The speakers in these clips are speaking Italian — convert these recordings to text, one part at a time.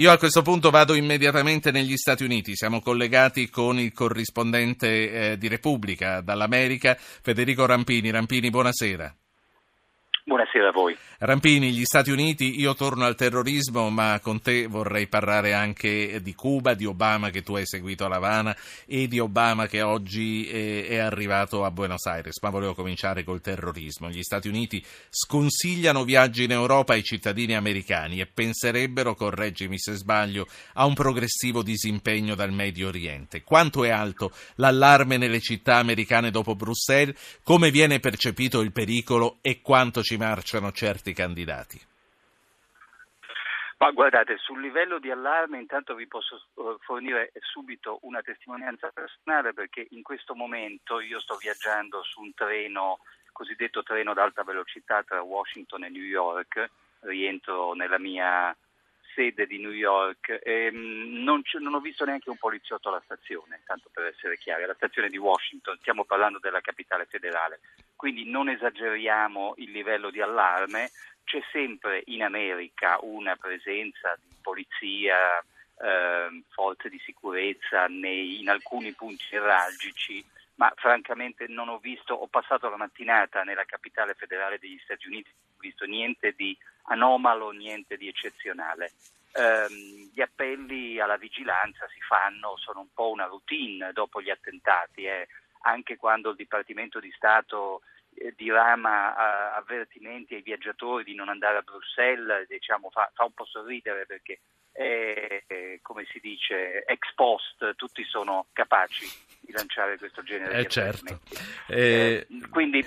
Io a questo punto vado immediatamente negli Stati Uniti, siamo collegati con il corrispondente eh, di Repubblica dall'America, Federico Rampini. Rampini, buonasera. Buonasera a voi. Rampini, gli Stati Uniti, io torno al terrorismo, ma con te vorrei parlare anche di Cuba, di Obama che tu hai seguito a La Habana e di Obama che oggi è, è arrivato a Buenos Aires. Ma volevo cominciare col terrorismo. Gli Stati Uniti sconsigliano viaggi in Europa ai cittadini americani e penserebbero, correggimi se sbaglio, a un progressivo disimpegno dal Medio Oriente. Quanto è alto l'allarme nelle città americane dopo Bruxelles? Come viene percepito il pericolo e quanto ci marciano certi candidati? Ma guardate, sul livello di allarme intanto vi posso eh, fornire subito una testimonianza personale perché in questo momento io sto viaggiando su un treno, cosiddetto treno ad alta velocità tra Washington e New York, rientro nella mia sede di New York mm, non, non, ho visto neanche un poliziotto alla stazione, tanto per essere chiari, alla stazione di Washington, stiamo parlando della capitale federale, quindi non esageriamo il livello di allarme, c'è sempre in America una presenza di polizia, eh, forze di sicurezza nei, in alcuni punti nevralgici, ma francamente non ho visto, ho passato la mattinata nella capitale federale degli Stati Uniti, non ho visto niente di anomalo, niente di eccezionale. Eh, gli appelli alla vigilanza si fanno, sono un po' una routine dopo gli attentati, eh. Anche quando il Dipartimento di Stato eh, dirama eh, avvertimenti ai viaggiatori di non andare a Bruxelles, diciamo, fa, fa un po' sorridere perché è, come si dice, ex post, tutti sono capaci di lanciare questo genere eh di certo. Eh... quindi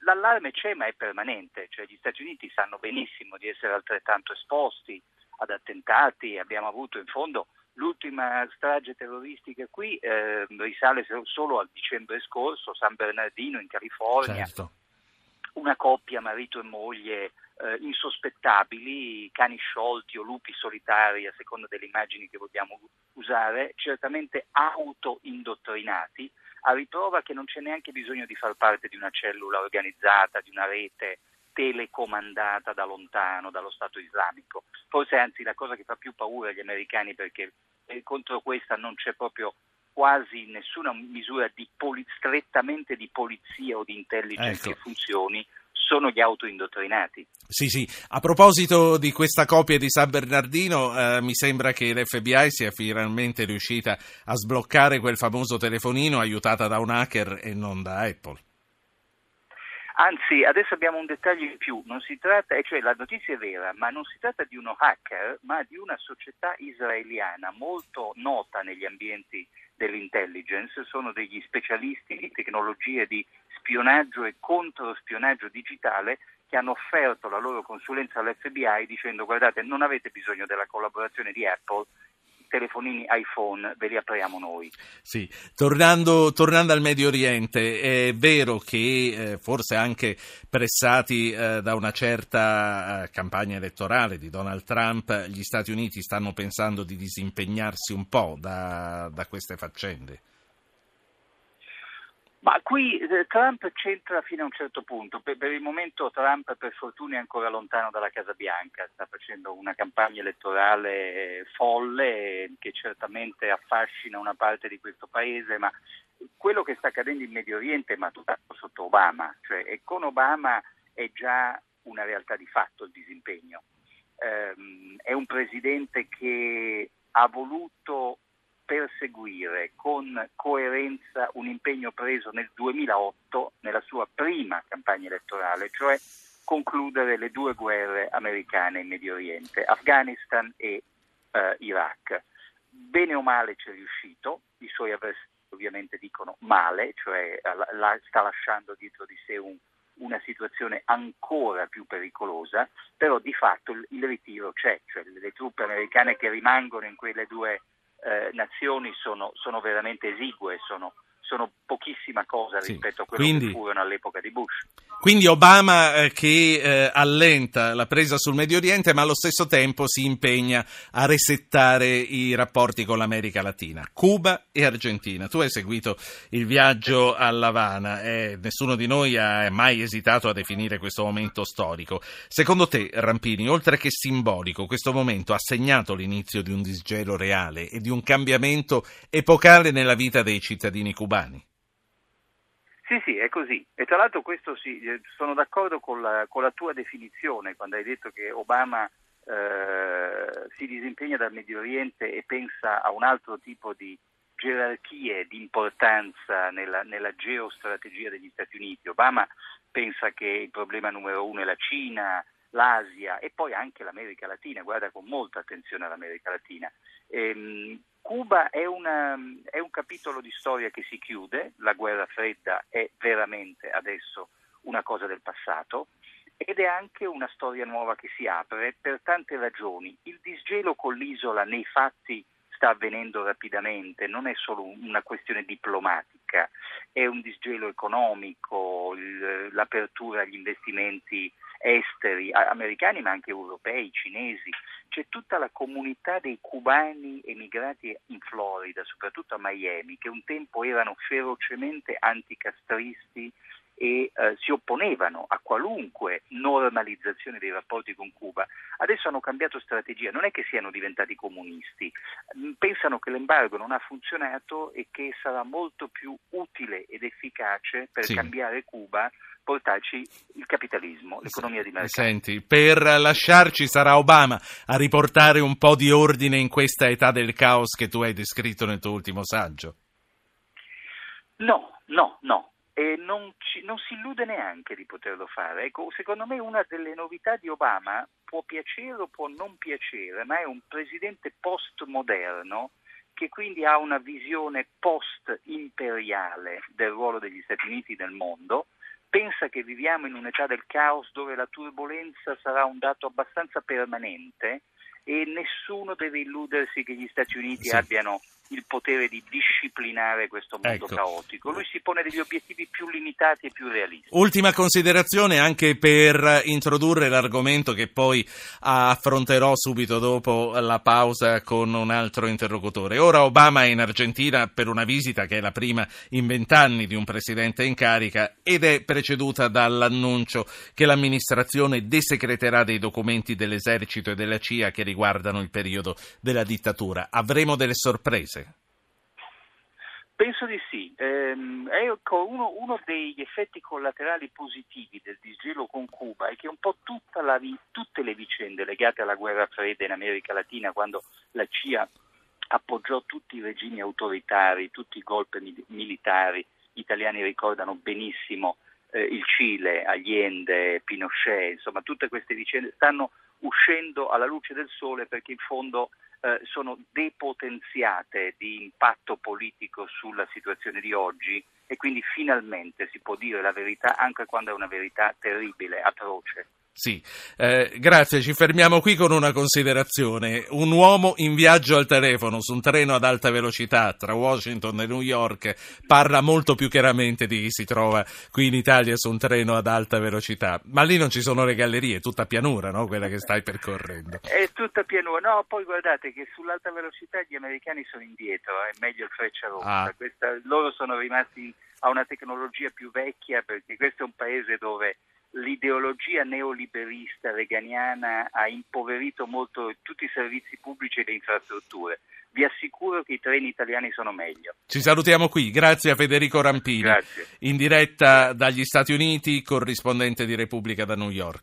l'allarme c'è ma è permanente, cioè gli Stati Uniti sanno benissimo di essere altrettanto esposti ad attentati, abbiamo avuto in fondo l'ultima strage terroristica qui eh, risale solo al dicembre scorso, San Bernardino in California. Certo. Una coppia, marito e moglie, eh, insospettabili, cani sciolti o lupi solitari, a seconda delle immagini che vogliamo usare, certamente auto-indottrinati, a riprova che non c'è neanche bisogno di far parte di una cellula organizzata, di una rete telecomandata da lontano dallo Stato islamico. Forse anzi la cosa che fa più paura agli americani perché eh, contro questa non c'è proprio quasi nessuna misura di poli- strettamente di polizia o di intelligence ecco. che funzioni sono gli autoindottrinati. Sì, sì. A proposito di questa copia di San Bernardino, eh, mi sembra che l'FBI sia finalmente riuscita a sbloccare quel famoso telefonino aiutata da un hacker e non da Apple. Anzi, adesso abbiamo un dettaglio in più, tratta, cioè la notizia è vera, ma non si tratta di uno hacker, ma di una società israeliana molto nota negli ambienti dell'intelligence, sono degli specialisti di tecnologie di spionaggio e controspionaggio digitale che hanno offerto la loro consulenza all'FBI dicendo guardate non avete bisogno della collaborazione di Apple, telefonini iPhone ve li apriamo noi. Sì, tornando, tornando al Medio Oriente, è vero che eh, forse anche pressati eh, da una certa eh, campagna elettorale di Donald Trump, gli Stati Uniti stanno pensando di disimpegnarsi un po' da, da queste faccende. Ma qui eh, Trump c'entra fino a un certo punto. Per, per, il momento Trump per fortuna è ancora lontano dalla Casa Bianca, sta facendo una campagna elettorale folle che certamente affascina una parte di questo paese, ma quello che sta accadendo in Medio Oriente è maturato sotto Obama, cioè con Obama è già una realtà di fatto il disimpegno. Um, è un presidente che ha voluto perseguire con coerenza un impegno preso nel 2008 nella sua prima campagna elettorale, cioè concludere le due guerre americane in Medio Oriente, Afghanistan e eh, Iraq. Bene o male ci è riuscito, i suoi avversari ovviamente dicono male, cioè la, la, sta lasciando dietro di sé un, una situazione ancora più pericolosa, però di fatto il, il ritiro c'è, cioè le, le truppe americane che rimangono in quelle due eh, nazioni sono, sono, veramente esigue, sono, sono pochissima cosa rispetto sì, a quello quindi, che furono all'epoca di Bush. Quindi Obama eh, che eh, allenta la presa sul Medio Oriente, ma allo stesso tempo si impegna a resettare i rapporti con l'America Latina, Cuba e Argentina. Tu hai seguito il viaggio a Havana e nessuno di noi ha mai esitato a definire questo momento storico. Secondo te, Rampini, oltre che simbolico, questo momento ha segnato l'inizio di un disgelo reale e di un cambiamento epocale nella vita dei cittadini cubani? Sì, sì, è così. E tra l'altro questo sì, eh, sono d'accordo con la, con la tua definizione quando hai detto che Obama eh, si disimpegna dal Medio Oriente e pensa a un altro tipo di gerarchie di importanza nella, nella geostrategia degli Stati Uniti. Obama pensa che il problema numero uno è la Cina, l'Asia e poi anche l'America Latina, guarda con molta attenzione all'America Latina. Ehm, Cuba è, una, è, un capitolo di storia che si chiude, la guerra fredda è veramente adesso una cosa del passato ed è anche una storia nuova che si apre per tante ragioni. Il disgelo con l'isola nei fatti sta avvenendo rapidamente, non è solo una questione diplomatica, è un disgelo economico, l'apertura agli investimenti esteri, americani ma anche europei, cinesi, c'è tutta la comunità dei cubani emigrati in Florida, soprattutto a Miami, che un tempo erano ferocemente anticastristi e eh, si opponevano a qualunque normalizzazione dei rapporti con Cuba, adesso hanno cambiato strategia, non è che siano diventati comunisti, mm, pensano che l'embargo non ha funzionato e che sarà molto più utile ed efficace per sì. cambiare Cuba portarci il capitalismo, l'economia di mercato. Senti, per lasciarci sarà Obama a riportare un po' di ordine in questa età del caos che tu hai descritto nel tuo ultimo saggio? No, no, no. E non, ci, non si illude neanche di poterlo fare. Ecco, secondo me una delle novità di Obama può piacere o può non piacere, ma è un presidente postmoderno che quindi ha una visione post-imperiale del ruolo degli Stati Uniti nel mondo, pensa che viviamo in un'età del caos dove la turbolenza sarà un dato abbastanza permanente e nessuno deve illudersi che gli Stati Uniti sì. abbiano il potere di disciplinare questo mondo ecco. caotico. Lui si pone degli obiettivi più limitati e più realistici. Ultima considerazione anche per introdurre l'argomento che poi affronterò subito dopo la pausa con un altro interlocutore. Ora Obama è in Argentina per una visita che è la prima in vent'anni di un presidente in carica ed è preceduta dall'annuncio che l'amministrazione desecreterà dei documenti dell'esercito e della CIA che riguardano il periodo della dittatura. Avremo delle sorprese? Penso di sì. Ehm, ecco, uno, uno, degli effetti collaterali positivi del disgelo con Cuba è che un po' la, tutte le vicende legate alla guerra fredda in America Latina, quando la CIA appoggiò tutti i regimi autoritari, tutti i golpe militari, gli italiani ricordano benissimo eh, il Cile, Allende, Pinochet, insomma tutte queste vicende stanno uscendo alla luce del sole perché in fondo eh, sono depotenziate di impatto politico sulla situazione di oggi e quindi finalmente si può dire la verità anche quando è una verità terribile, atroce. Sì, eh, grazie, ci fermiamo qui con una considerazione. Un uomo in viaggio al telefono su un treno ad alta velocità tra Washington e New York parla molto più chiaramente di chi si trova qui in Italia su un treno ad alta velocità. Ma lì non ci sono le gallerie, è tutta pianura, no? Quella che stai percorrendo. È tutta pianura, no, poi guardate che sull'alta velocità gli americani sono indietro, è meglio il freccia rossa. Ah. Questa, loro sono rimasti a una tecnologia più vecchia perché questo è un paese dove l'ideologia neoliberista reganiana ha impoverito molto tutti i servizi pubblici e le infrastrutture. Vi assicuro che i treni italiani sono meglio. Ci salutiamo qui, grazie a Federico Rampini, grazie. in diretta dagli Stati Uniti, corrispondente di Repubblica da New York.